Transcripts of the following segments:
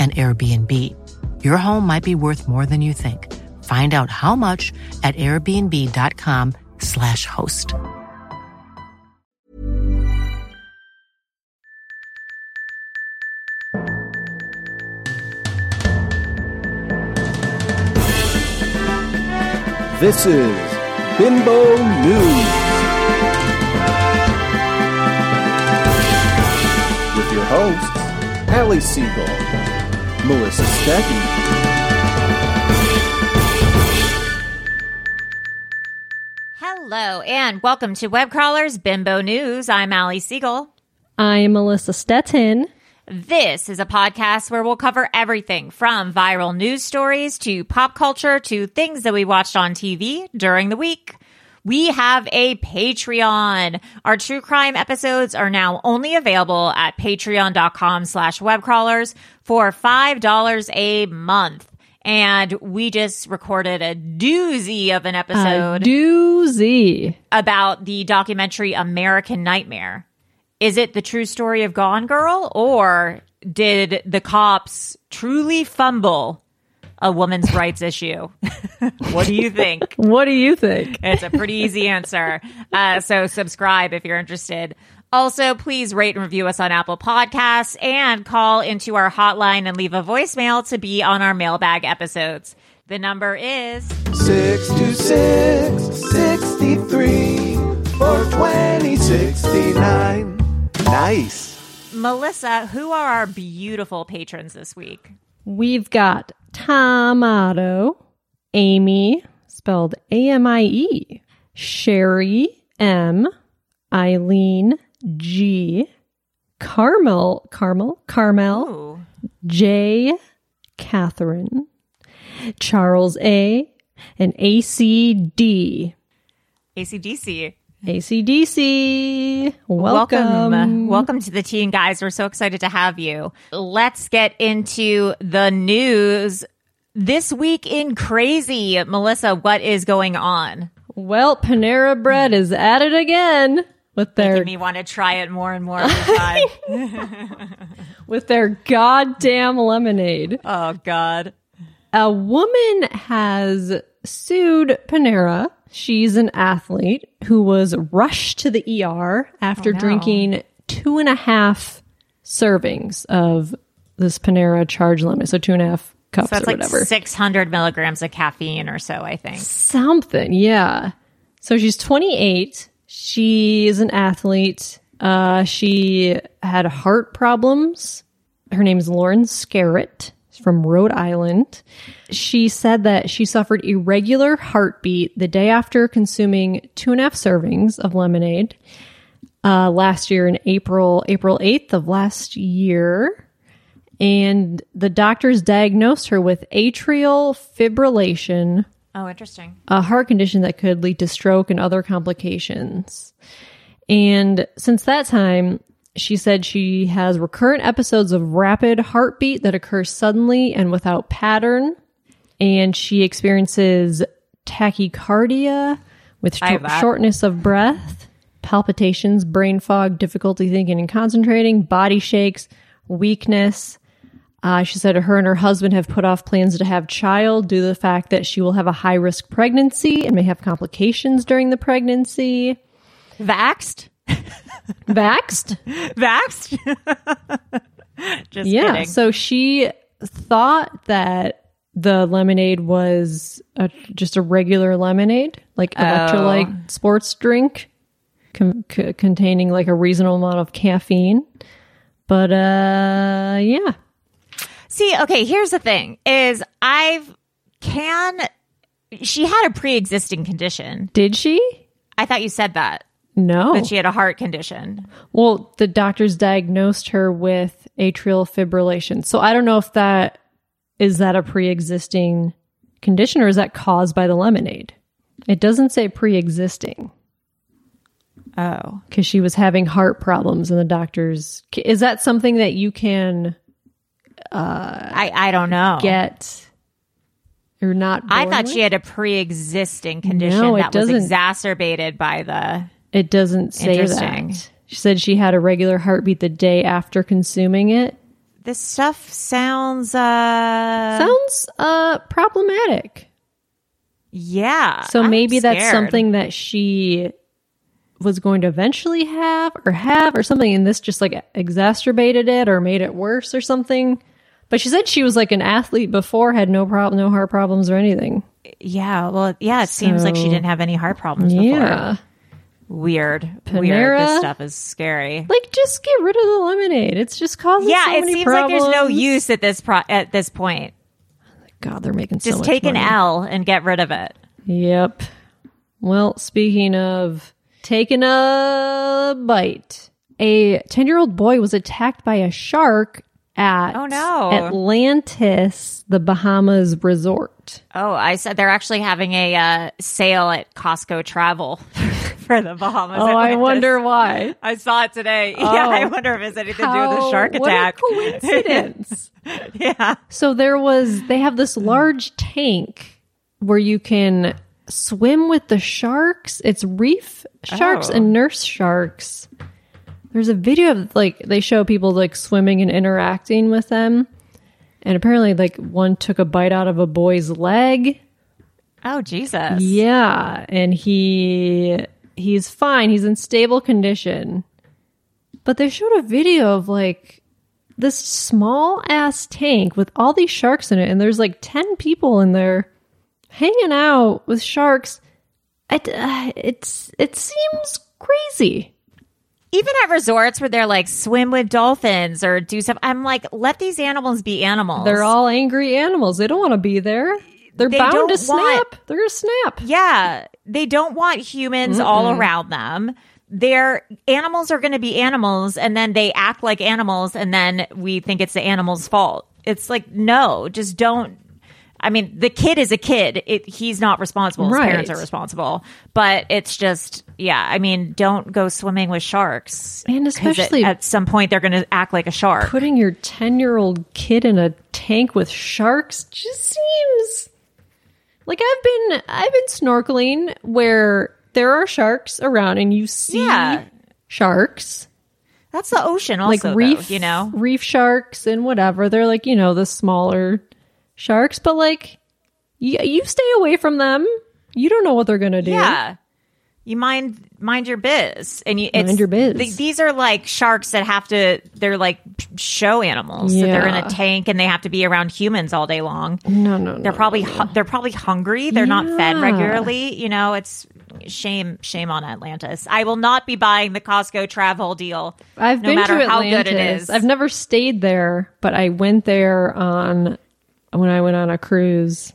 an Airbnb. Your home might be worth more than you think. Find out how much at airbnb.com/slash host. This is Bimbo News. With your hosts, Allie Siegel, Melissa Stecky, Hello and welcome to Web Crawlers Bimbo News. I'm Allie Siegel. I'm Melissa Stettin. This is a podcast where we'll cover everything from viral news stories to pop culture to things that we watched on TV during the week. We have a Patreon. Our true crime episodes are now only available at patreon.com slash webcrawlers for $5 a month. And we just recorded a doozy of an A episode doozy. about the documentary American Nightmare. Is it the true story of Gone Girl, or did the cops truly fumble a woman's rights issue? what do you think? What do you think? It's a pretty easy answer. Uh, so subscribe if you're interested. Also, please rate and review us on Apple Podcasts and call into our hotline and leave a voicemail to be on our mailbag episodes. The number is 626 63 420 69. Nice. Melissa. Who are our beautiful patrons this week? We've got Tomato, Amy, spelled A M I E, Sherry M, Eileen G, Carmel, Carmel, Carmel, Ooh. J, Catherine, Charles A, and ACD. ACDC. ACDC. Welcome. Welcome to the team, Guys. We're so excited to have you. Let's get into the news. This week in crazy, Melissa, what is going on? Well, Panera Bread is at it again with their Making me want to try it more and more time. with their goddamn lemonade. oh, God. A woman has sued Panera. She's an athlete who was rushed to the ER after Oh, no. drinking two and a half servings of this Panera charge lemon. So two and a half cups So that's or like whatever. 600 milligrams of caffeine or so, I think. Something, yeah. So she's 28. She is an athlete. Uh, she had heart problems. Her name is Lauren Skerritt. From Rhode Island. She said that she suffered irregular heartbeat the day after consuming two and a half servings of lemonade uh, last year in April, April 8th of last year. And the doctors diagnosed her with atrial fibrillation, Oh, interesting. a heart condition that could lead to stroke and other complications. And since that time, she said she has recurrent episodes of rapid heartbeat that occur suddenly and without pattern. And she experiences tachycardia with I have shor- that. shortness of breath, palpitations, brain fog, difficulty thinking and concentrating, body shakes, weakness. Uh, she said her and her husband have put off plans to have child due to the fact that she will have a high risk pregnancy and may have complications during the pregnancy. Vaxed? Vaxed? Vaxed? Just yeah. kidding. So she thought that the lemonade was a, just a regular lemonade, like Oh. electrolyte sports drink con- c- containing like a reasonable amount of caffeine. But uh yeah. See, okay, here's the thing is I've can she had a pre-existing condition. Did she? I thought you said that. No. That she had a heart condition. Well, the doctors diagnosed her with atrial fibrillation. So I don't know if that is that a pre-existing condition or is that caused by the lemonade? It doesn't say pre-existing Oh. because she was having heart problems and the doctors is that something that you can I I don't know. get or not I thought with? she had a pre-existing condition No, it that was exacerbated by the it doesn't say that she said she had a regular heartbeat the day after consuming it This stuff sounds uh sounds uh problematic yeah. So maybe that's something that she was going to eventually have or have or something, and this just like exacerbated it or made it worse or something. But she said she was like an athlete before, had no problem, no heart problems or anything. Yeah, well, yeah, it seems like she didn't have any heart problems Yeah. before. Weird. Weird. Panera? This stuff is scary. Like just get rid of the lemonade. It's just causing yeah, so it seems like there's no use at this pro- at this point. God, they're making so Just take an. L and get rid of it. Yep. Well, speaking of taking a bite, a 10 year old boy was attacked by a shark at Oh, no. Atlantis, the Bahamas resort. Oh, I said they're actually having a uh, sale at Costco Travel for the Bahamas. Oh, I wonder why. I saw it today. Yeah, Oh. I wonder if it's anything to do with the How- shark what a attack. coincidence. yeah. so there was, they have this large tank where you can swim with the sharks. It's reef sharks Oh. and nurse sharks. There's a video of like they show people like swimming and interacting with them. And apparently like one took a bite out of a boy's leg. Oh, Jesus. Yeah, and he he's fine. He's in stable condition. But they showed a video of like this small ass tank with all these sharks in it, and there's like ten people in there hanging out with sharks. It, uh, it's it seems crazy. Even at resorts where they're like swim with dolphins or do stuff, I'm like, let these animals be animals. They're all angry animals. They don't want to be there. They're They bound to snap. want- They're gonna snap. Yeah, they don't want humans all around them. Their animals are going to be animals, and then they act like animals, and then we think it's the animal's fault. It's like no, just don't. I mean, the kid is a kid. It, he's not responsible. His Right. parents are responsible. But it's just, yeah. I mean, don't go swimming with sharks. And especially- at, at some point, they're going to act like a shark. Putting your 10 year old kid in a tank with sharks just seems like I've been I've been snorkeling where there are sharks around and you see Yeah. sharks That's the ocean, also. like though, reef you know. reef sharks and whatever they're like you know the smaller sharks but like you, you stay away from them you don't know what they're gonna do Yeah. You mind mind your biz, and you it's, Mind your biz. th- these are like sharks that have to. They're like show animals. that they're in a tank and they have to be around humans all day long. no no no They're probably hu- they're probably hungry. They're not fed regularly. You know, it's shame shame on Atlantis. I will not be buying the Costco travel deal. I've no been matter to how Atlantis. good it is. I've never stayed there, but I went there on when I went on a cruise.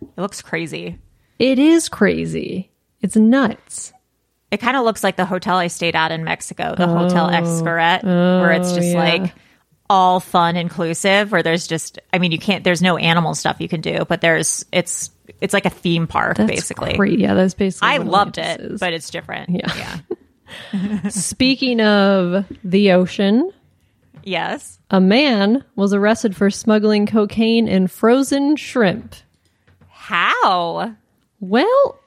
It looks crazy. It is crazy. It's nuts. It kind of looks like the hotel I stayed at in Mexico, the Hotel oh. Xcaret, where it's oh, just Oh, yeah. like all fun inclusive. Where there's just, I mean, you can't. There's no animal stuff you can do, but there's it's it's like a theme park That's basically. great. Yeah, that's basically. I loved it, is. but it's different. Yeah. yeah. Speaking of the ocean, Yes. a man was arrested for smuggling cocaine and frozen shrimp. How? Well,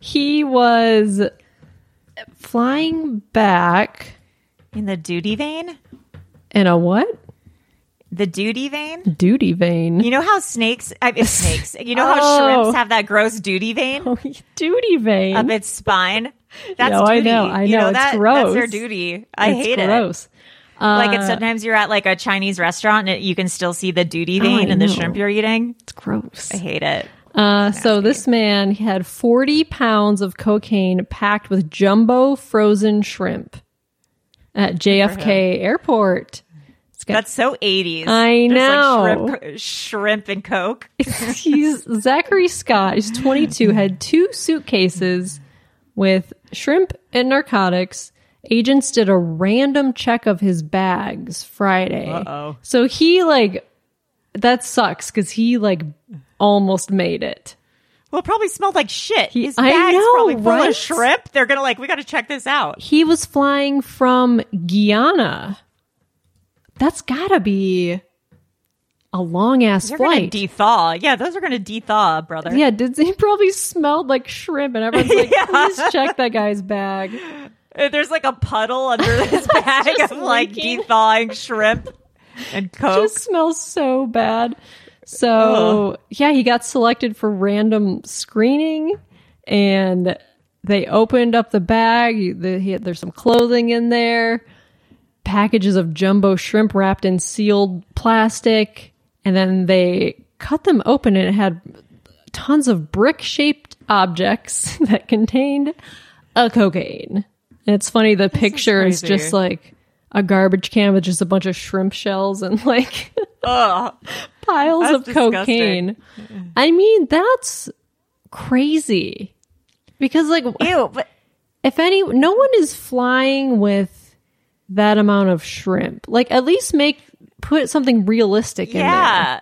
he was flying back In the duty vein? in a what? The duty vein? Duty vein. You know how snakes, I mean, snakes, you know how Oh. shrimps have that gross duty vein Duty vein. of its spine? That's No, I know, I You know, it's that, gross. That's their duty. I It's hate it. gross. Like it's Uh, sometimes you're at like a Chinese restaurant and you can still see the duty Oh, vein in the shrimp you're eating. It's gross. I hate it. Uh, so this man had 40 pounds of cocaine packed with jumbo frozen shrimp at JFK Airport. Got- That's so 80s. I Just, know. Like shrimp, shrimp and Coke. he's Zachary Scott. He's 22. Had two suitcases with shrimp and narcotics. Agents did a random check of his bags Friday. Uh-oh. So he like that sucks because he like almost made it. Well, it probably smelled like shit. He- His I bag's know, probably full right? of shrimp. They're gonna like, we got to check this out. He was flying from Guyana. That's gotta be a long ass They're gonna flight. de-thaw. Yeah, those are gonna de-thaw, brother. yeah, did he probably smelled like shrimp and everyone's like, Yeah. please check that guy's bag. Uh, There's like a puddle under his bag of like leaking. de-thawing shrimp and Coke. It just smells so bad. So uh-huh. yeah, he got selected for random screening, and they opened up the bag. The, had, there's some clothing in there, packages of jumbo shrimp wrapped in sealed plastic, and then they cut them open, and it had tons of brick-shaped objects that contained a cocaine. And it's funny, the picture is, crazy. just like a garbage can with just a bunch of shrimp shells and like Ugh. piles of cocaine. I mean, that's crazy. Because like Ew, but if any no one is flying with that amount of shrimp. Like at least make put something realistic in there. yeah.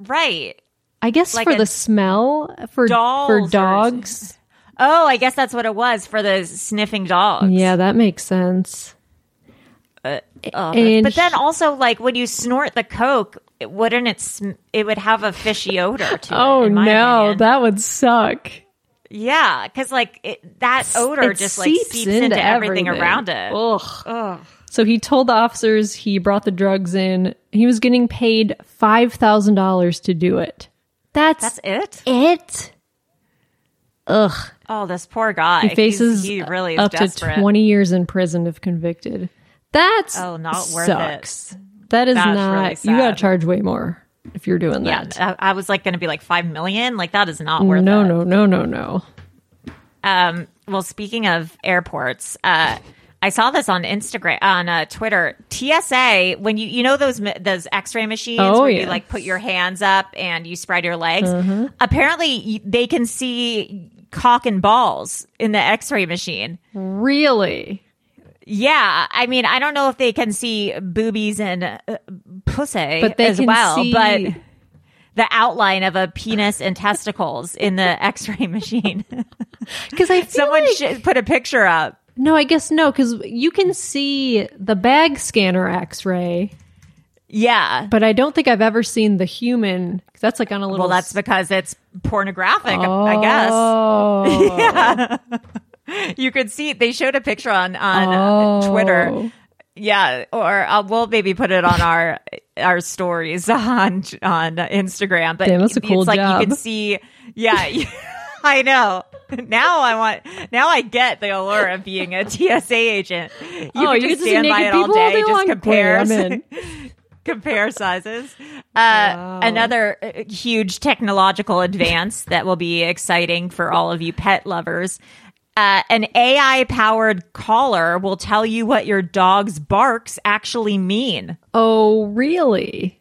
Right. I guess Like for the smell for for or- dogs. Oh, I guess that's what it was for the sniffing dogs. Yeah, that makes sense. Oh, And but then also, like when you snort the Coke, it, wouldn't it? Sm- it would have a fishy odor to it. Oh in my no, opinion. that would suck. yeah, because like it, that odor It just like seeps seeps into, everything, everything. around it. Ugh. So he told the officers he brought the drugs in. He was getting paid five thousand dollars to do it. That's, That's it. it. Ugh. Oh, this poor guy. He He's- faces he really is up desperate. to twenty years in prison if convicted. That's Oh, not worth sucks. That is That's not. really you got to charge way more if you're doing Yeah, that. I, I was like going to be like five million. Like that is not worth no, it. no, no, no, no. Um, well, speaking of airports, uh, I saw this on Instagram, on uh, Twitter. TSA, when you you know those those X-ray machines Oh, where yeah. you like put your hands up and you spread your legs. Mm-hmm. Apparently, they can see cock and balls in the X-ray machine. Really? Yeah, I mean, I don't know if they can see boobies and uh, pussy, But they as can well, see- but the outline of a penis and testicles in the X-ray machine. Because I Someone like, should put a picture up. no, I guess no, because you can see the bag scanner X-ray, Yeah. but I don't think I've ever seen the human. 'cause that's like on a little. Well, that's because it's pornographic, oh. I guess. Oh, You could see they showed a picture on on uh, Twitter. Oh. Yeah, or uh, we'll maybe put it on our our stories on on Instagram. But Damn, that's a cool it's like job. you can see. Yeah, you- I know. Now I want. Now I get the allure of being a TSA agent. You Oh, can you just get to see stand by it all people all day, day just long? compare. Compare sizes. Uh, Another uh, huge technological advance that will be exciting for all of you pet lovers. Uh, an AI powered collar will tell you what your dog's barks actually mean. oh, really?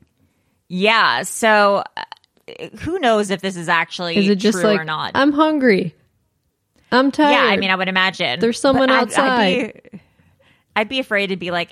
Yeah. So uh, who knows if this is actually Is it just true like or not? I'm hungry? I'm tired. yeah. I mean, I would imagine There's someone But I'd- outside. I'd be, I'd be afraid to be like,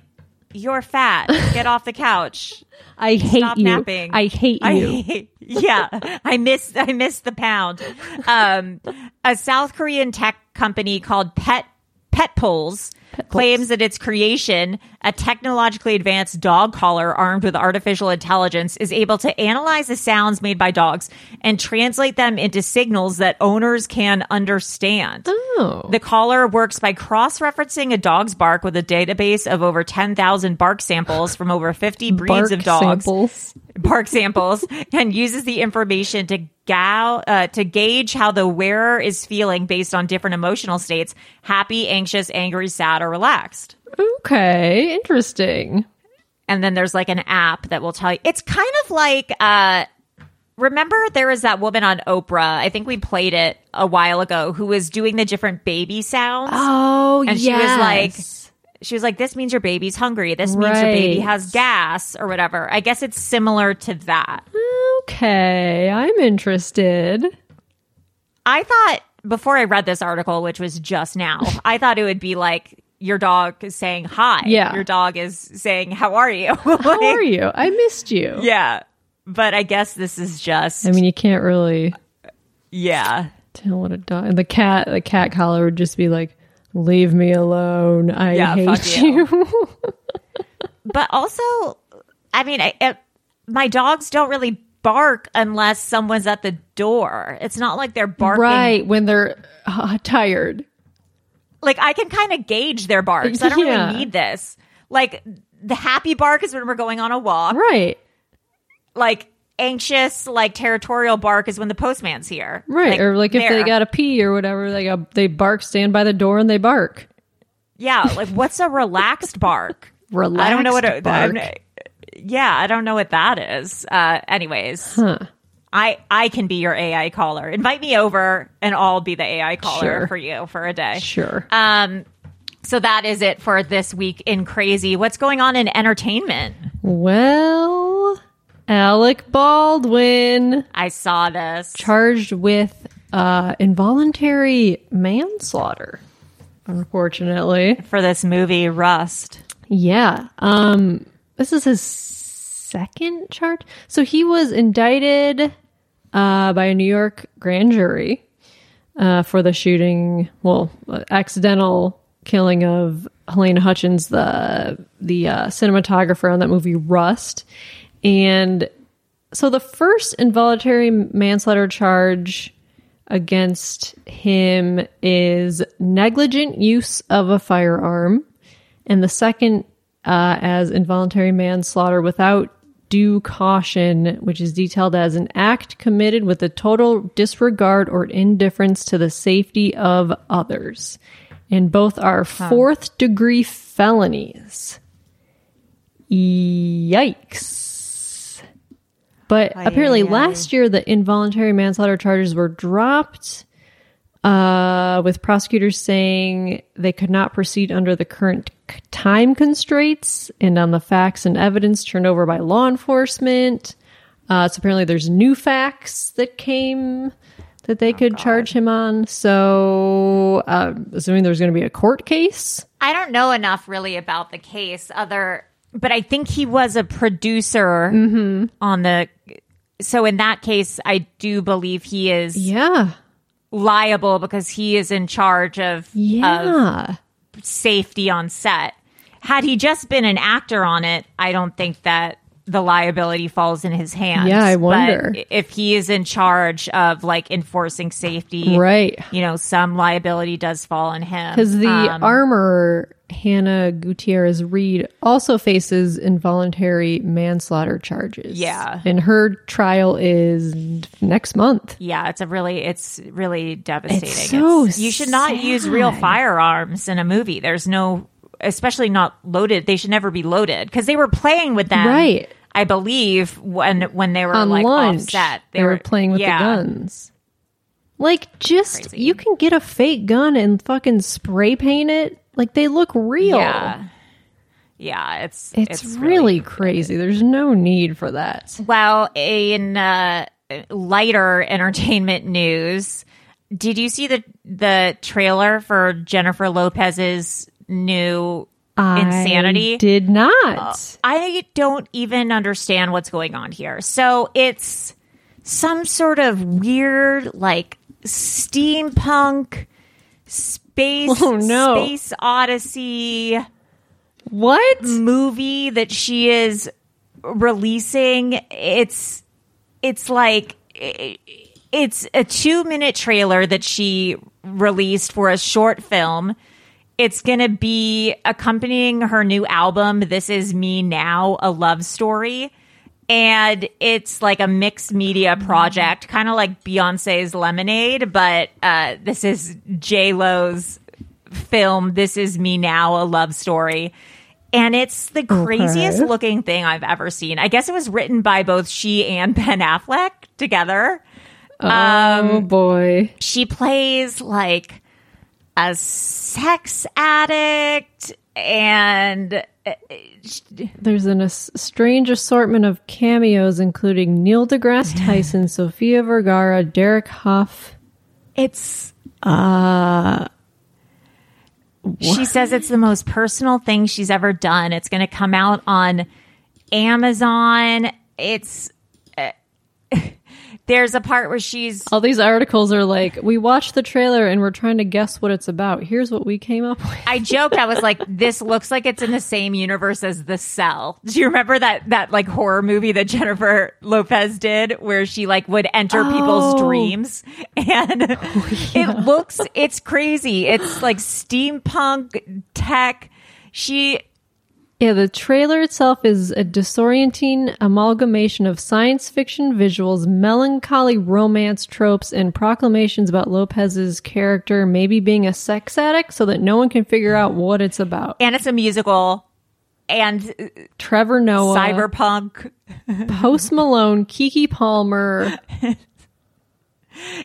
you're fat. Get off the couch. I hate Stop you. napping. I hate I you. hate- yeah, I miss I miss the pound. Um, a South Korean tech company called Pet Petpuls claims that its creation, a technologically advanced dog collar armed with artificial intelligence, is able to analyze the sounds made by dogs and translate them into signals that owners can understand. Oh. The collar works by cross referencing a dog's bark with a database of over 10,000 bark samples from over 50 breeds Bark of dogs samples. Bark samples and uses the information to gal uh, to gauge how the wearer is feeling based on different emotional states happy anxious angry sad or relaxed. Okay, interesting. and then there's like an app that will tell you it's kind of like uh remember there was that woman on oprah i think we played it a while ago who was doing the different baby sounds? Oh, and she was like she was like this means your baby's hungry this means your baby has gas or whatever i guess it's similar to that okay, I'm interested. I thought before I read this article, which was just now, I thought it would be like your dog is saying hi. Yeah. Your dog is saying, How are you? How are you? I missed you. Yeah. But I guess this is just I mean, you can't really yeah. tell what a dog. And the cat, the cat collar would just be like, "Leave me alone. I Yeah, hate you." you." But also, I mean, I, it, my dogs don't really bark unless someone's at the door. It's not like they're barking. right when they're uh, tired. Like I can kind of gauge their barks. I don't Yeah. really need this. Like the happy bark is when we're going on a walk. Right. like anxious, like territorial bark is when the postman's here. Right. or like if they got to pee or whatever, they got they bark, stand by the door, and they bark. yeah, like what's a relaxed bark? Relaxed I don't know what a bark. I'm- yeah, I don't know what that is. Uh, anyways, I I can be your AI caller. Invite me over, and I'll be the AI caller Sure. for you for a day. Sure. Um, so that is it for this week in crazy. What's going on in entertainment? well, Alec Baldwin I saw this. charged with uh, involuntary manslaughter. Unfortunately, for this movie Rust. Yeah. Um this is his second charge. So he was indicted uh by a New York grand jury uh for the shooting, well, accidental killing of Halyna Hutchins, the the uh, cinematographer on that movie Rust. And so the first involuntary manslaughter charge against him is negligent use of a firearm, and the second uh, as involuntary manslaughter without due caution, which is detailed as an act committed with a total disregard or indifference to the safety of others. And both are fourth degree felonies. Yikes. But apparently, last year the involuntary manslaughter charges were dropped, uh, with prosecutors saying they could not proceed under the current time constraints and on the facts and evidence turned over by law enforcement. Uh, so apparently, there's new facts that came that they could charge him on. So, uh, assuming there's going to be a court case. I don't know enough really about the case other but I think he was a producer Mm-hmm. on the so in that case I do believe he is Yeah. liable because he is in charge of, Yeah. of safety on set. Had he just been an actor on it, I don't think that the liability falls in his hands. Yeah, I But wonder. if he is in charge of like enforcing safety, Right. You know, some liability does fall on him Because the Um, armorer, Hannah Gutierrez Reed, also faces involuntary manslaughter charges. Yeah. And her trial is next month. Yeah, it's a really, it's really devastating. so It's- you should not use real firearms in a movie. There's no, especially not loaded. They should never be loaded because they were playing with them, Right. I believe when when they were On like lunch, offset, they, were playing with yeah. the guns. Like, just, Crazy. you can get a fake gun and fucking spray paint it. Like, they look real. Yeah, yeah, it's It's, really crazy. There's no need for that. Well, in uh, lighter entertainment news, did you see the the trailer for Jennifer Lopez's new Insanity? I did not. I don't even understand what's going on here. So it's some sort of weird, like steampunk, space Oh, no. space odyssey What? movie that she is releasing. It's it's like it's a 2 minute trailer that she released for a short film. It's going to be accompanying her new album This Is Me Now, a love story. And it's like a mixed media project, kind of like Beyonce's Lemonade, but uh, this is J Lo's film This Is Me Now, a love story. And it's the craziest looking thing I've ever seen. I guess it was written by both she and Ben Affleck together. oh boy. She plays like a sex addict and There's an, a strange assortment of cameos, including Neil deGrasse Tyson, Sofia Vergara, Derek Hough. it's Uh, she says it's the most personal thing she's ever done. It's going to come out on Amazon. It's uh, there's a part where she's all these articles are like, we watched the trailer and we're trying to guess what it's about. Here's what we came up with. I joked. I was like, "This looks like it's in the same universe as The Cell." Do you remember that that like horror movie that Jennifer Lopez did, where she like would enter people's Oh. dreams, and oh, it looks it's crazy. It's like steampunk tech. She Yeah, the trailer itself is a disorienting amalgamation of science fiction visuals, melancholy romance tropes, and proclamations about Lopez's character maybe being a sex addict so that no one can figure out what it's about. and it's a musical, and uh, Trevor Noah, cyberpunk. Post Malone, Keke Palmer.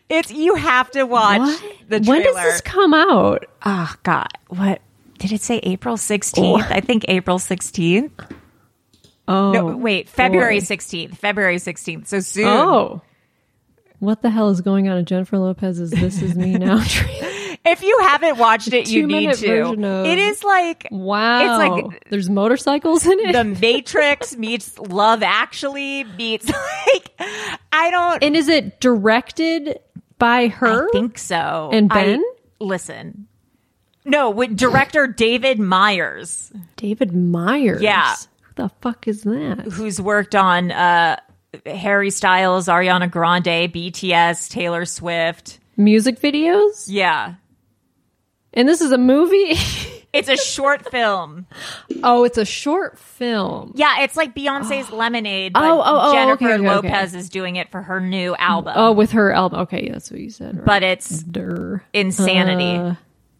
It's you have to watch What? the trailer. When does this come out? Oh God, what did it say? April sixteenth. I think April sixteenth. Oh, No, wait, February boy. 16th. February 16th. So soon. Oh. What the hell is going on in Jennifer Lopez's This Is Me Now? If you haven't watched it, you need to. of- It is like Wow. It's like There's motorcycles in it. The Matrix meets Love Actually meets like I don't and is it directed by her? I think so. And I- Ben? listen. No, with director David Meyers, David Meyers. Yeah. Who the fuck is that? who's worked on uh Harry Styles, Ariana Grande, BTS, Taylor Swift. Music videos? Yeah. And this is a movie? It's a short film. oh, it's a short film. Yeah, it's like Beyonce's Lemonade, but Oh, oh, oh, Jennifer okay, okay, okay. Lopez is doing it for her new album. Oh, with her album. Okay, that's what you said. Right. but it's Durr. insanity. Uh,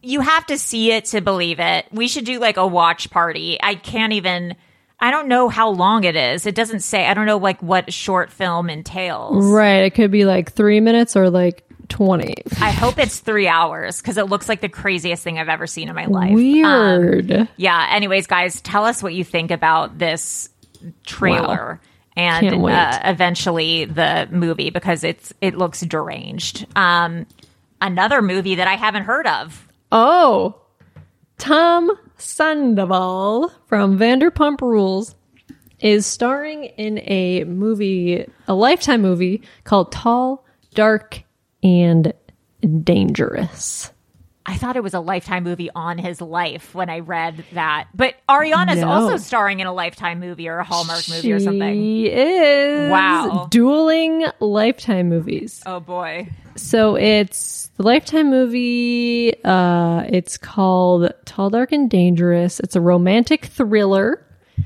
you have to see it to believe it. We should do like a watch party. I can't even I don't know how long it is. It doesn't say. I don't know like what short film entails. right. It could be like three minutes or like 20. I hope it's 3 hours cuz it looks like the craziest thing I've ever seen in my life. Um, Weird. yeah, anyways guys, tell us what you think about this trailer. And uh, eventually the movie because it's it looks deranged. Um, another movie that I haven't heard of. Oh, Tom Sandoval from Vanderpump Rules is starring in a movie, a lifetime movie called Tall, Dark, and Dangerous. I thought it was a Lifetime movie on his life when I read that. But Ariana's No. also starring in a Lifetime movie or a Hallmark movie or something. She is. Wow. Dueling Lifetime movies. Oh boy. So it's the Lifetime movie. Uh, it's called Tall, Dark, and Dangerous. It's a romantic thriller.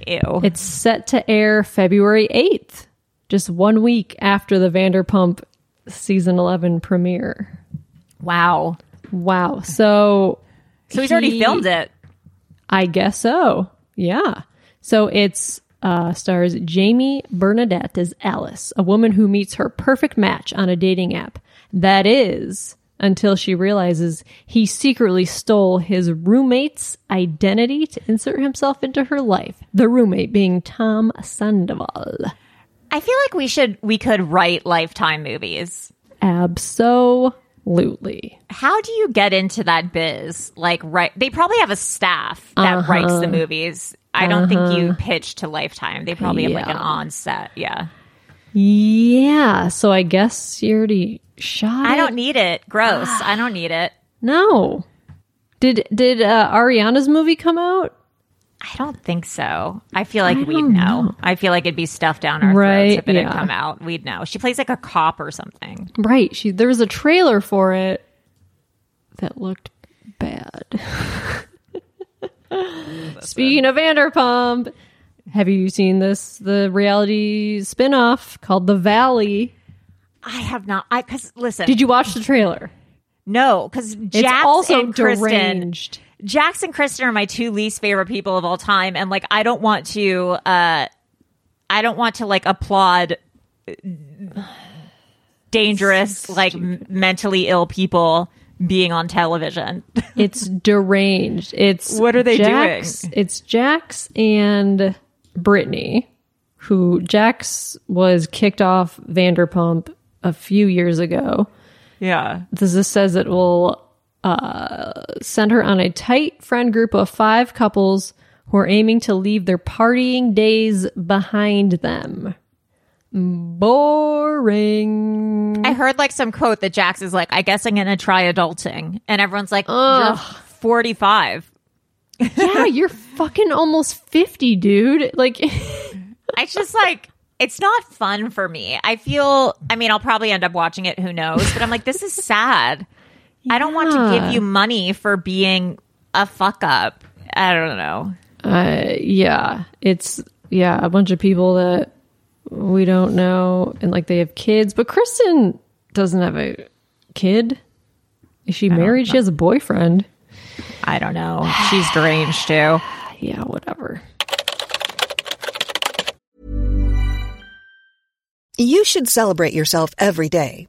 Ew. It's set to air February 8th, just one week after the Vanderpump season 11 premiere. wow. Wow. So, So he's already filmed it. I guess so. Yeah. So it's uh, stars Jamie Bernadette as Alice, a woman who meets her perfect match on a dating app. That is until she realizes he secretly stole his roommate's identity to insert himself into her life. The roommate being Tom Sandoval. I feel like we should we could write Lifetime movies. Absolutely. How do you get into that biz? Like right they probably have a staff that writes the movies. I don't think you pitch to Lifetime. They probably have like an Yeah. on-set. Yeah. Yeah. So I guess you already shot I it? don't need it. Gross. I don't need it. No. Did did uh, Ariana's movie come out? I don't think so. I feel like I we'd know. know. I feel like it'd be stuffed down our Right, throats if it yeah. had come out. We'd know. She plays like a cop or something. Right. She there was a trailer for it that looked bad. Speaking of Vanderpump, have you seen this the reality spin-off called The Valley? I have not. I because listen. Did you watch the trailer? No, because It's Jax also and Kristen. deranged. Jax and Kristen are my two least favorite people of all time, and like I don't want to. uh I don't want to like applaud dangerous, like m- mentally ill people being on television. It's deranged. It's What are they Jax, doing? It's Jax and Brittany, who Jax was kicked off Vanderpump a few years ago. yeah. This this says it will uh, send her on a tight friend group of five couples who are aiming to leave their partying days behind them. Boring. I heard like some quote that Jax is like, I guess I'm gonna try adulting. And everyone's like, You're 45. yeah, you're fucking almost 50, dude. Like, It's just like it's not fun for me. I feel I mean, I'll probably end up watching it, who knows, but I'm like, this is sad. I don't want to give you money for being a fuck up. I don't know. uh, yeah, it's, yeah, a bunch of people that we don't know and like they have kids, but Kristen doesn't have a kid. Is she married? She has a boyfriend. I don't know. She's deranged too. Yeah, whatever. You should celebrate yourself every day,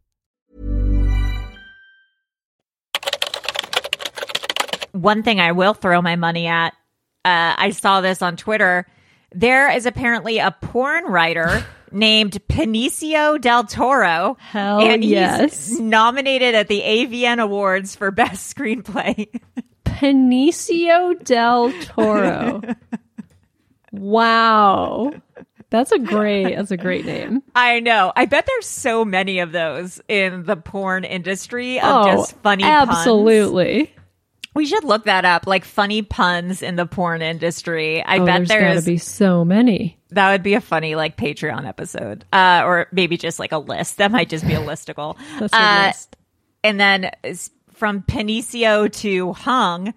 One thing I will throw my money at, uh, I saw this on Twitter. There is apparently a porn writer named Penecio del Toro. Hell and yes. nominated at the AVN Awards for Best Screenplay. Penecio del Toro. wow. That's a great that's a great name. I know. I bet there's so many of those in the porn industry of just funny puns. Oh, Absolutely. We should look that up, like funny puns in the porn industry. I oh, bet there's there's gotta be so many. that would be a funny like Patreon episode, uh, or maybe just like a list. That might just be a listicle. That's a Uh, list. And then from Penecio to Hung, uh,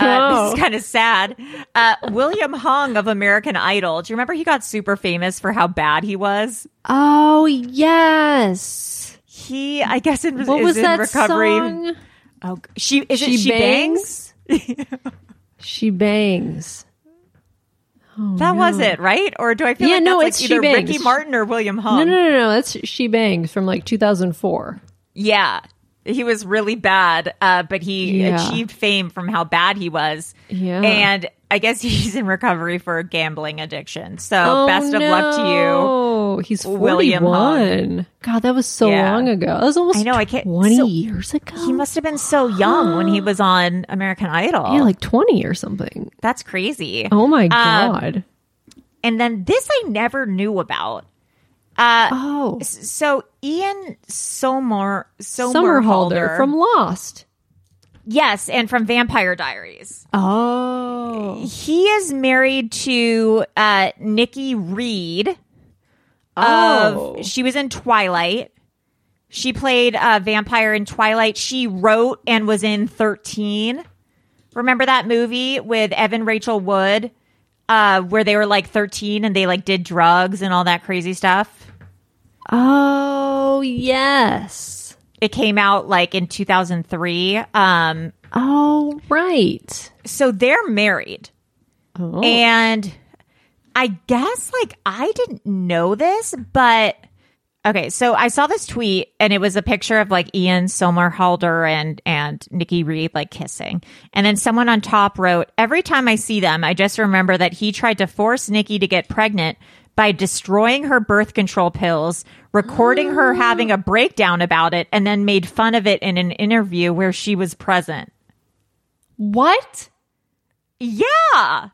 Oh. this is kind of sad. Uh, William Hung of American Idol. Do you remember he got super famous for how bad he was? Oh yes. He, I guess, in, What is was in that recovery. song? Oh, she is She it she bangs? She bangs. That was it, right? Or do I feel Yeah, like no, that's it's like either Ricky Martin or William Hung? No, no, no, no. That's She Bangs from like 2004. Yeah. He was really bad, uh, but he Yeah. achieved fame from how bad he was. Yeah. And I guess he's in recovery for a gambling addiction. So Oh, best of luck to you. no. Oh, he's William 41. God, that was so Yeah. long ago. That was almost I know, I can't- 20 so- years ago. He must have been so young when he was on American Idol. yeah, like 20 or something. That's crazy. Oh my Um, god. And then this I never knew about. Uh, oh, So Ian Sommer Somerhalder from Lost. Yes, and from Vampire Diaries. Oh. He is married to uh, Nikki Reed. Oh. Of she was in Twilight. She played a vampire in Twilight. She wrote and was in Thirteen. Remember that movie with Evan Rachel Wood, uh, where they were like thirteen and they like did drugs and all that crazy stuff. Oh, yes. It came out like in two thousand three. Um, Oh, right. so they're married. Oh. And I guess like I didn't know this, but okay, so I saw this tweet and it was a picture of like Ian Somerhalder and and Nikki Reed like kissing. And then someone on top wrote, "Every time I see them, I just remember that he tried to force Nikki to get pregnant by destroying her birth control pills, recording her having a breakdown about it, and then made fun of it in an interview where she was present." what? Yeah.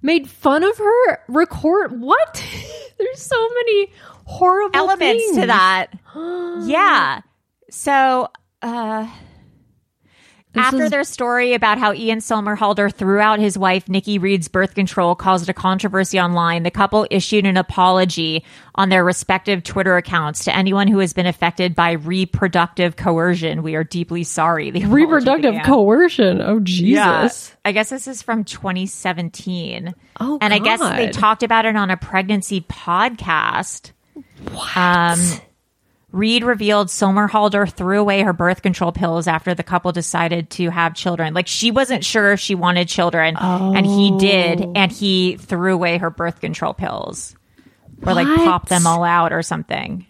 Made fun of her? Record what? There's so many horrible elements to that. yeah. So, uh, This after is- their story about how Ian Somerhalder threw out his wife Nikki Reed's birth control caused a controversy online, the couple issued an apology on their respective Twitter accounts to anyone who has been affected by reproductive coercion. We are deeply sorry. The Reproductive began. coercion. Oh, Yeah. Jesus. I guess this is from 2017. Oh, and I guess they talked about it on a pregnancy podcast. What? Um, Reed revealed Somerhalder threw away her birth control pills after the couple decided to have children. Like she wasn't sure if she wanted children, and he oh. did, Oh. and he threw away her birth control pills, or like popped them all out or something.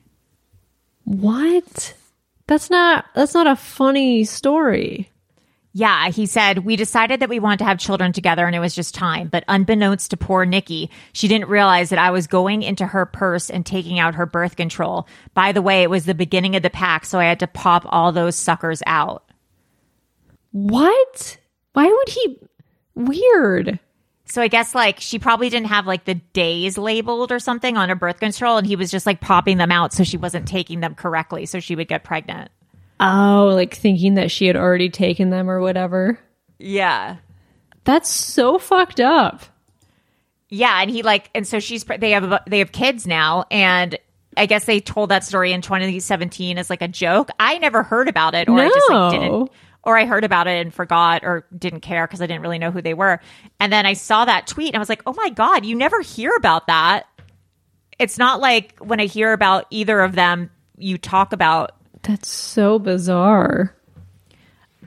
What? That's not that's not a funny story. Yeah, he said, We decided that we wanted to have children together and it was just time. But unbeknownst to poor Nikki, she didn't realize that I was going into her purse and taking out her birth control. By the way, it was the beginning of the pack, so I had to pop all those suckers out. What? Why would he weird? So I guess like she probably didn't have like the days labeled or something on her birth control and he was just like popping them out so she wasn't taking them correctly so she would get pregnant. Oh, like thinking that she had already taken them or whatever. Yeah. That's so fucked up. Yeah, and he like, and so she's they have they have kids now, and I guess they told that story in 2017 as like a joke. I never heard about it, or I just like didn't, or I heard about it and forgot, or didn't care because I didn't really know who they were. And then I saw that tweet, and I was like, oh my god, you never hear about that. It's not like when I hear about either of them, you talk about. That's so bizarre.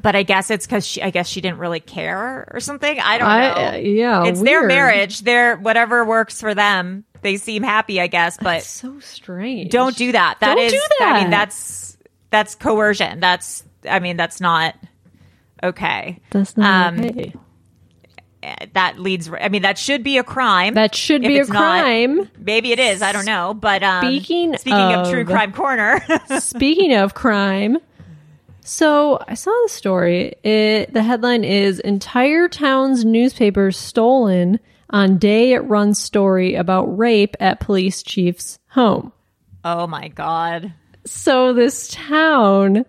But I guess it's because she, I guess she didn't really care or something. I don't I- know. uh, yeah, it's their weird. marriage. Their whatever works for them. They seem happy, I guess. But So strange. don't do that. That Don't is, do I mean, that's that's coercion. That's, I mean, that's not okay. That's not um, okay. That leads. I mean, that should be a crime. That should If be a it's not, crime. maybe it is. I don't know. But um, Speaking speaking of, of- true crime corner, Speaking of crime, so I saw the story. It, the headline is Entire town's newspaper stolen on day it runs story about rape at police chief's home. oh my god, So this town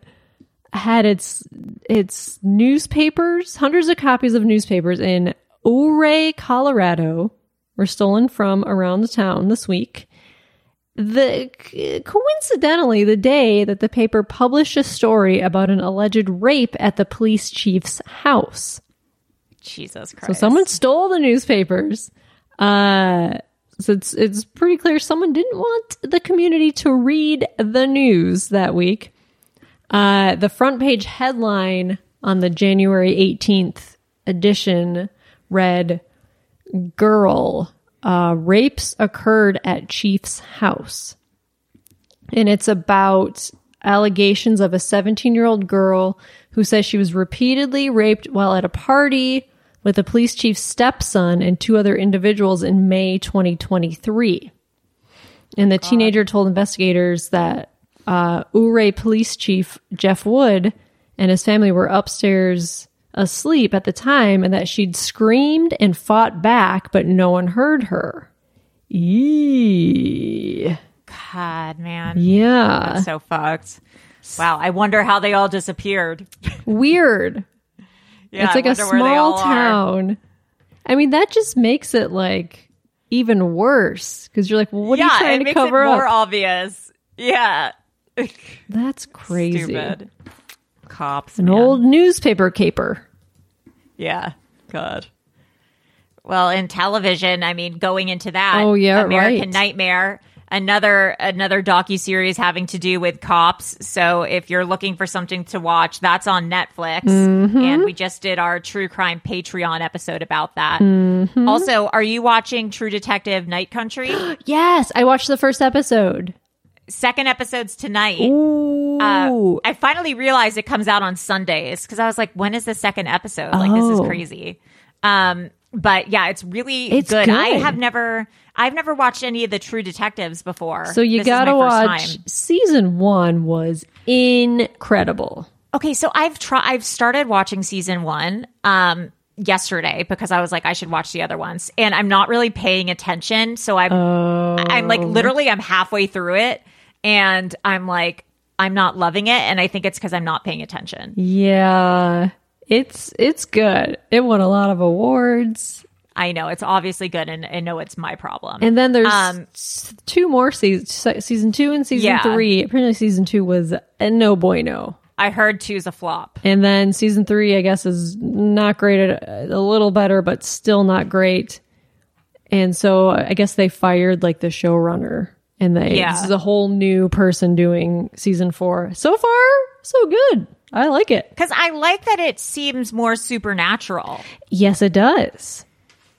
had its its newspapers, hundreds of copies of newspapers in Ouray, Colorado, were stolen from around the town this week. The coincidentally, the day that the paper published a story about an alleged rape at the police chief's house. Jesus Christ! So someone stole the newspapers. Uh, so it's it's pretty clear someone didn't want the community to read the news that week. Uh, the front page headline on the January 18th edition read Girl, uh, rapes occurred at Chief's house. And it's about allegations of a 17 year old girl who says she was repeatedly raped while at a party with the police chief's stepson and two other individuals in May 2023. and the teenager told investigators that uh, Ouray police chief Jeff Wood and his family were upstairs asleep at the time, and that she'd screamed and fought back, but no one heard her. Eee. God, man. Yeah. That's so fucked. Wow. I wonder how they all disappeared. Weird. Yeah, it's like a wonder where they small all are. town. I mean, that just makes it like even worse because you're like, well, what yeah, are you trying it to makes cover it up? more obvious. Yeah. That's crazy. Stupid. Cops. An man. old newspaper caper. Yeah. God. Well, in television, I mean, going into that, Oh, yeah, American right. Nightmare, another another docu series having to do with cops. So if you're looking for something to watch, that's on Netflix, Mm-hmm. and we just did our true crime Patreon episode about that. Mm-hmm. Also, are you watching True Detective Night Country? Yes, I watched the first episode. Second episode's tonight. Ooh. Uh, I finally realized it comes out on Sundays because I was like, when is the second episode? Like, this is Oh. crazy. Um, but yeah, it's really It's good. I have never, I've never watched any of the True Detectives before. so you This gotta watch. time. Season one was incredible. Okay, so I've tried. I've started watching season one um, yesterday because I was like, I should watch the other ones, and I'm not really paying attention. So I'm, I'm like, literally, I'm halfway through it, and I'm like, I'm not loving it, and I think it's because I'm not paying attention. Yeah, it's it's good. It won a lot of awards. I know it's obviously good, and I know it's my problem. And then there's Um, two more seasons, season two and season Yeah. three. Apparently, season two was a no bueno. I heard two's a flop. And then season three, I guess, is not great, at, a little better, but still not great. And so I guess they fired like the showrunner, and they Yeah. this is a whole new person doing season four. So far, so good. I like it. Because I like that it seems more supernatural. Yes, it does.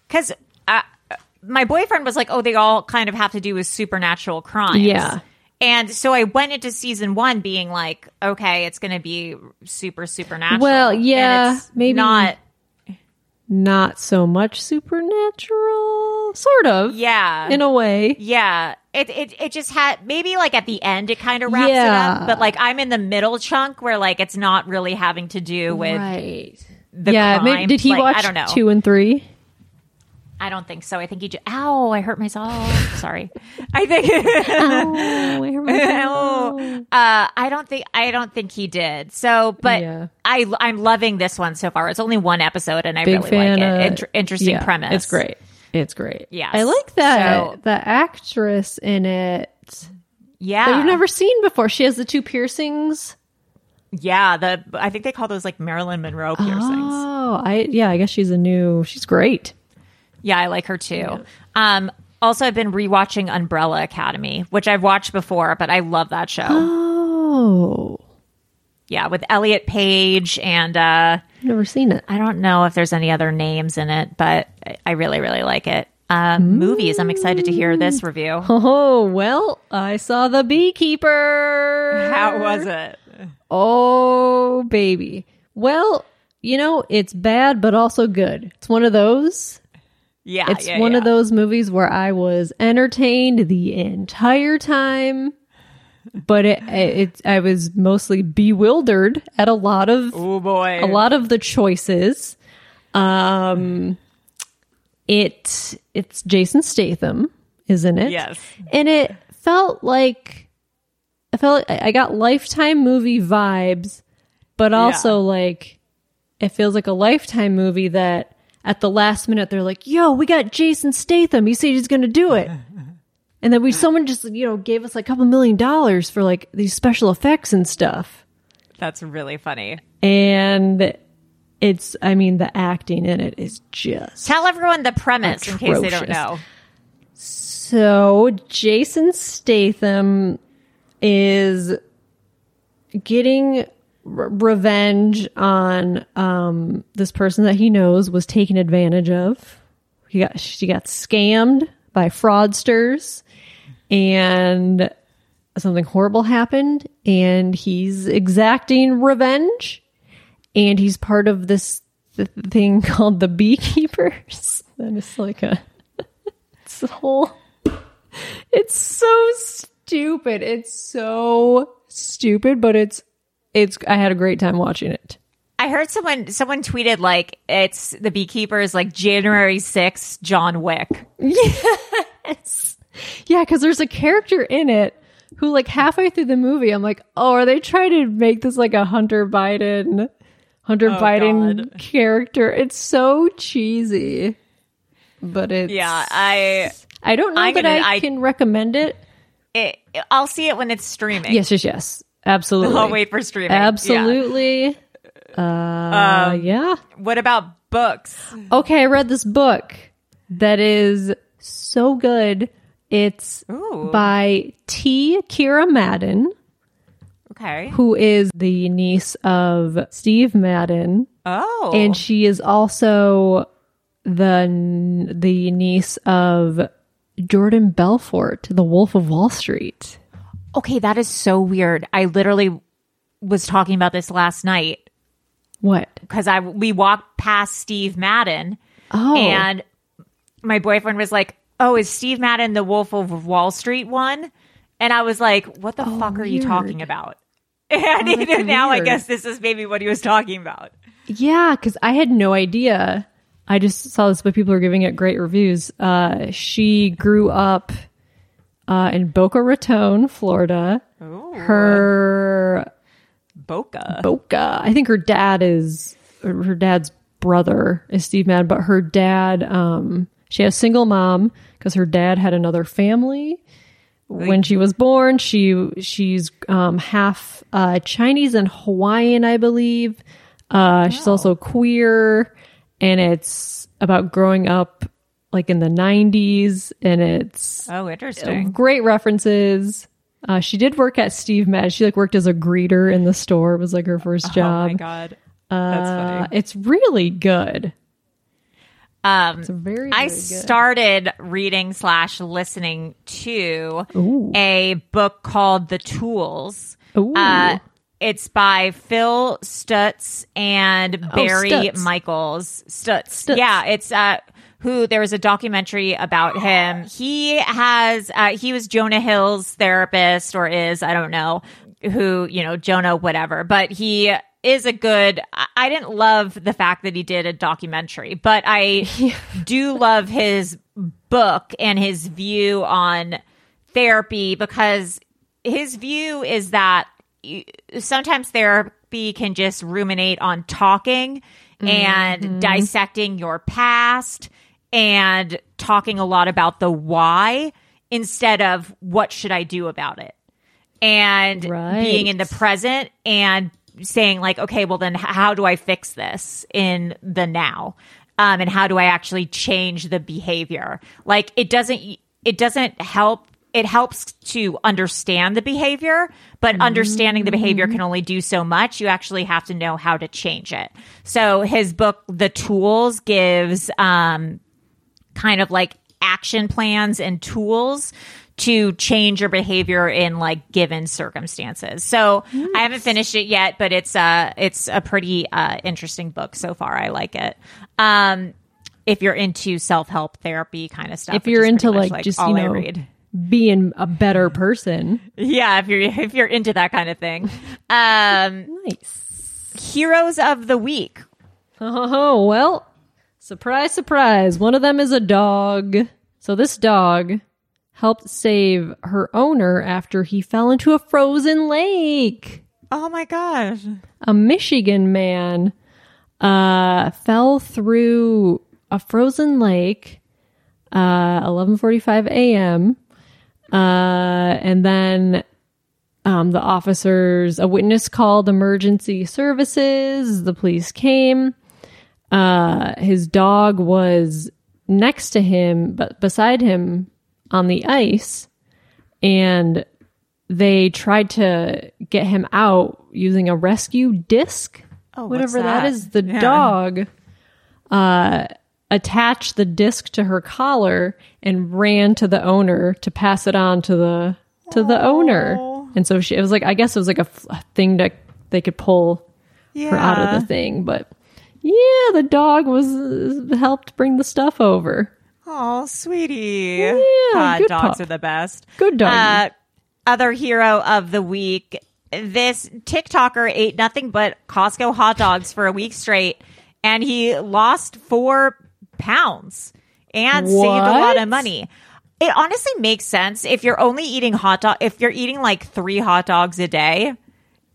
Because uh, my boyfriend was like, "Oh, they all kind of have to do with supernatural crimes." Yeah. And so I went into season one being like, "Okay, it's going to be super supernatural." Well, And yeah, it's maybe- not. Not so much supernatural, sort of. Yeah, in a way. yeah. It, it it just had maybe like at the end it kind of wraps it up, but like I'm in the middle chunk where like it's not really having to do with right. the yeah, crime. maybe, did he Like, watch I don't know. two and three? I don't think so. I think he just. Ow! I hurt myself. Sorry. I think. Ow. Uh, I don't think. I don't think he did. So, but Yeah. I I'm loving this one so far. It's only one episode, and I Big really like it. Inter- interesting yeah, premise. It's great. It's great. Yeah, I like that So- the actress in it Yeah. that you've never seen before. She has the two piercings. Yeah. The I think they call those like Marilyn Monroe piercings. Oh, I yeah. I guess she's a new. She's great. Yeah, I like her too. Um. Also, I've been rewatching Umbrella Academy, which I've watched before, but I love that show. Oh, yeah, with Elliot Page and uh never seen it. I don't know if there's any other names in it, but I- really, really like it. Uh, Movies. I'm excited to hear this review. Oh well, I saw the beekeeper. How was it? Oh baby. Well, you know it's bad, but also good. It's one of those. Yeah, It's yeah, one yeah. of those movies where I was entertained the entire time, but it, it I was mostly bewildered at a lot of Oh boy, a lot of the choices. Um, it it's Jason Statham, isn't it? Yes. and it felt like I felt like I got Lifetime movie vibes, but also like it feels like a Lifetime movie that at the last minute they're like, "Yo, we got Jason Statham. He said he's going to do it." And then we someone just you know gave us like a couple million dollars for like these special effects and stuff That's really funny. and it's i mean the acting in it is just Tell everyone the premise in case they don't know. so jason statham is getting r- revenge on um this person that he knows was taken advantage of he got she got scammed by fraudsters and something horrible happened and he's exacting revenge and he's part of this th- thing called the beekeepers. That is like a it's a whole It's so stupid. It's so stupid, but it's it's I had a great time watching it. I heard someone someone tweeted like it's the beekeepers like January 6th John Wick. Yes. Yeah, because there's a character in it who, like, halfway through the movie, I'm like, oh, are they trying to make this like a Hunter Biden, Hunter Biden God. character? It's so cheesy, but it's Yeah, I I don't know I'm that gonna- I, I- can recommend it. it, I'll see it when it's streaming. Yes, yes, yes, absolutely. I'll wait for streaming. Yeah. Absolutely. Uh, yeah. What about books? Okay, I read this book that is so good. It's Ooh. by T. Kira Madden, Okay. who is the niece of Steve Madden, Oh. and she is also the the niece of Jordan Belfort, the Wolf of Wall Street. okay, that is so weird. I literally was talking about this last night What? because I we walked past Steve Madden Oh, and my boyfriend was like, "Oh, is Steve Madden the Wolf of Wall Street one?" And I was like, "What the oh, fuck are you talking about?" And that's now I guess this is maybe what he was talking about. Yeah, because I had no idea. I just saw this, but people are giving it great reviews. Uh, she grew up uh, in Boca Raton, Florida. Her Boca. Boca, I think her dad is her dad's brother is Steve Madden, but her dad, um, she had a single mom because her dad had another family. When she was born, she she's um, half uh, Chinese and Hawaiian, I believe. Uh, She's also queer, and it's about growing up like in the '90s, and it's Oh, interesting. great references. Uh, she did work at Steve Madden. She like worked as a greeter in the store. It was like her first job. Oh my god. That's Uh, funny. it's really good. Um It's very, I very good. started reading slash listening to a book called The Tools. Ooh. Uh, it's by Phil Stutz and Barry Stutz. Michels. Stutz. Stutz. Yeah, it's uh who there was a documentary about him. He has uh he was Jonah Hill's therapist or is, I don't know, who, you know, Jonah whatever, but he is a good I- didn't love the fact that he did a documentary, but I do love his book and his view on therapy because his view is that sometimes therapy can just ruminate on talking and mm-hmm. dissecting your past and talking a lot about the why instead of what should I do about it. And Right. being in the present and saying like okay well then how do i fix this in the now? Um, and how do i actually change the behavior? Like it doesn't it doesn't help it helps to understand the behavior but understanding the behavior can only do so much. You actually have to know how to change it. So his book the tools gives um, kind of like action plans and tools to change your behavior in like given circumstances. So I haven't finished it yet, but it's uh it's a pretty uh interesting book so far. I like it. Um if you're into self-help therapy kind of stuff. if you're into much, like, just all you I know read. being a better person, Yeah, if you're if you're into that kind of thing. Um nice. Heroes of the Week. Oh well, surprise, surprise. One of them is a dog. So this dog helped save her owner after he fell into a frozen lake. Oh my gosh. a Michigan man uh, fell through a frozen lake uh 11:45 a.m. uh and then um the officers a witness called emergency services the police came uh his dog was next to him but beside him on the ice and they tried to get him out using a rescue disc Oh, whatever that that? is the Yeah. dog uh attached the disc to her collar and ran to the owner to pass it on to the to the owner and so she it was like i guess it was like a, thing that they could pull her out of the thing but yeah the dog was uh, helped bring the stuff over Oh, sweetie. Yeah, good dogs pup. are the best. Good dog. Uh, other hero of the week. This TikToker ate nothing but Costco hot dogs for a week straight, and he lost four pounds and saved a lot of money. It honestly makes sense if you're only eating hot dog. If you're eating like three hot dogs a day,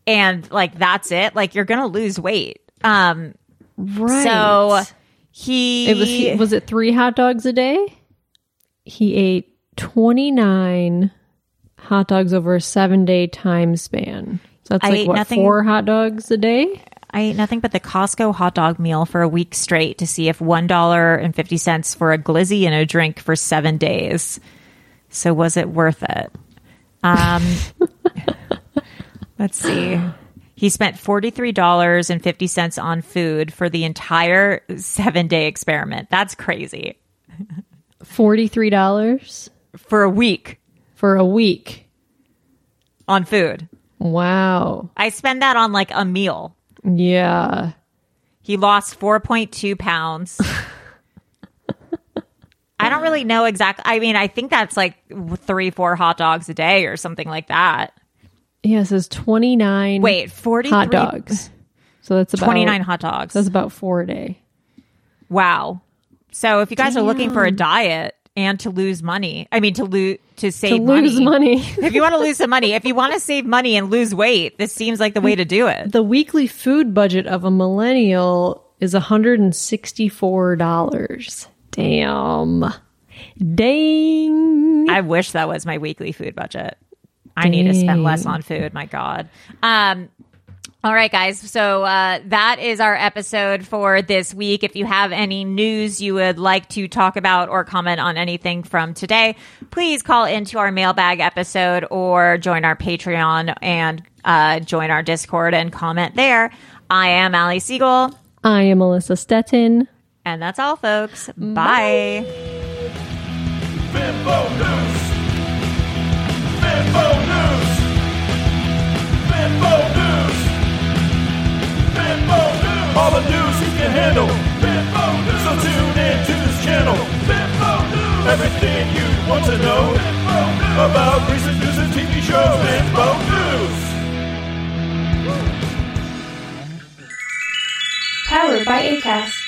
and like that's it, like you're gonna lose weight. Um, right. so he it was he, was it three hot dogs a day? He ate twenty nine hot dogs over a seven day time span. So that's I like what nothing- four hot dogs a day? I ate nothing but the Costco hot dog meal for a week straight to see if one dollar and fifty cents for a glizzy and a drink for seven days. So was it worth it? Um, let's see. He spent forty three dollars and fifty cents on food for the entire seven day experiment. That's crazy Forty three dollars for a week for a week. on food. Wow. I spend that on like a meal. Yeah. He lost 4.2 pounds. I don't really know exactly. I mean, I think that's like three, four hot dogs a day or something like that. Yeah, it says twenty nine Wait, 43 hot dogs. So that's about 29 hot dogs. That's about four a day. wow. So if you guys are looking for a diet and to lose money, I mean, to lose, to save to lose money. if you want to lose some money, if you want to save money and lose weight, this seems like the way to do it. the weekly food budget of a millennial is $164. Damn. Dang. I wish that was my weekly food budget. I need to spend less on food. My God. Um, all right, guys. So uh, that is our episode for this week. If you have any news you would like to talk about or comment on anything from today, please call into our mailbag episode or join our Patreon and uh, join our Discord and comment there. I am Ali Siegel, I am Melissa Stetten. and that's all, folks. Bye. Bimbo All the news you can handle. Bimbo News. So tune in to this channel. Bimbo News. Everything you want to know Bimbo News. about recent news and TV shows. Bimbo News. Powered by ACAST.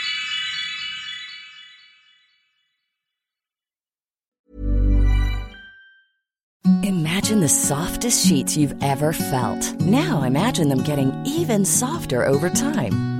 Imagine the softest sheets you've ever felt. Now imagine them getting even softer over time.